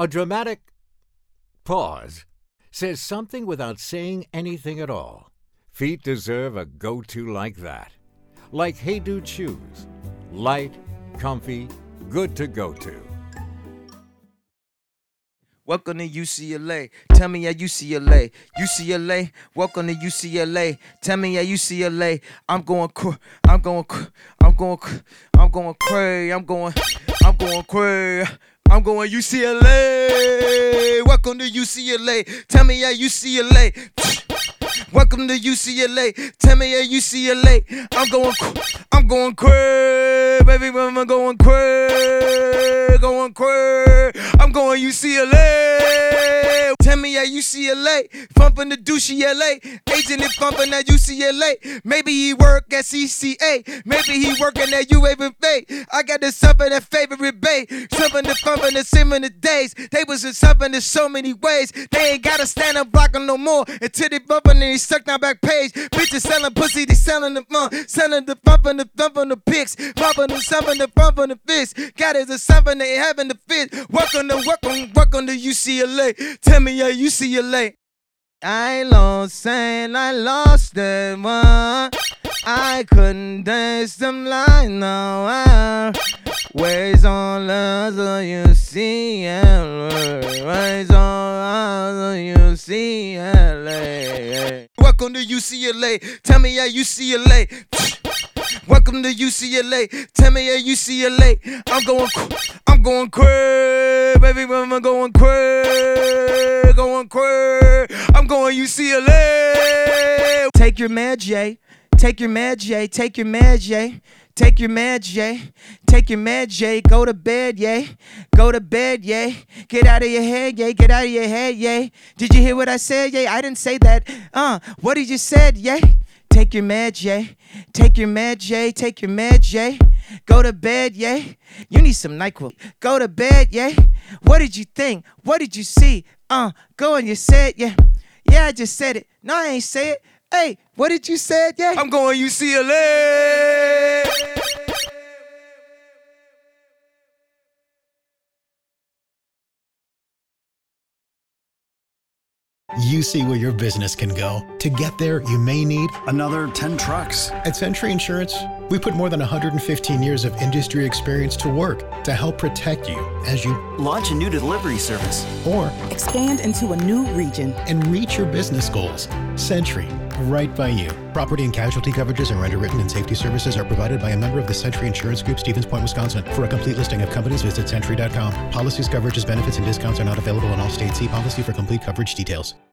A dramatic pause says something without saying anything at all. Feet deserve a go to like that. Like Hey Dude shoes. Light, comfy, good to go to. Welcome to UCLA. Tell me how UCLA. UCLA. Welcome to UCLA. Tell me how UCLA. I'm going cr- I'm going cr- I'm going cr- I'm going cray. I'm going I'm going cray. I'm going UCLA. Welcome to UCLA. Tell me how UCLA. Welcome to UCLA. Tell me how UCLA. I'm going I'm going cray. Baby, I'm going cray. Going cray. I'm going UCLA. Tell me at UCLA. Pumping the douche LA. Agent is pumping at UCLA. Maybe he work at CCA. Maybe he working at UAV. I got the something that favorite bay. Something to pumping the similar days. They was in something in so many ways. They ain't gotta stand up blocking no more. Until they bumping and they stuck down back page. Bitches selling pussy, they selling the uh, selling the bumping the thumping the pics. Bumping the something the bumping the fist. Got it the something they having the fit. Welcome to welcome, welcome to UCLA. Tell me yeah, you see UCLA. I lost and I lost that one. I couldn't dance them like no one. Where's all other UCLA? Where's all other UCLA? Welcome to UCLA. Tell me how UCLA. Welcome to UCLA. Tell me at UCLA. I'm going, I'm going crazy, baby. I'm going crazy, going crazy. I'm going UCLA. Take your Mad J. Take your Mad J. Take your Mad J. Take your Mad J. Take your Mad J. Go to bed, yay. Go to bed, yay. Get out of your head, yay. Get out of your head, yay. Did you hear what I said, yay? I didn't say that. Uh, what did you said, yay? Take your Mad J. Take your Mad J. Take your Mad J. Go to bed, yay. You need some NyQuil. Go to bed, yay. What did you think? What did you see? Uh, go and you said, yeah. Yeah, I just said it. No, I ain't say it. Hey, what did you say? Yeah. I'm going. You see where your business can go. To get there, you may need another 10 trucks. At Sentry Insurance, we put more than 115 years of industry experience to work to help protect you as you launch a new delivery service or expand into a new region and reach your business goals. Sentry, right by you. Property and casualty coverages are underwritten and safety services are provided by a member of the Sentry Insurance Group, Stevens Point, Wisconsin. For a complete listing of companies, visit sentry.com. Policies, coverages, benefits, and discounts are not available in all states. See policy for complete coverage details.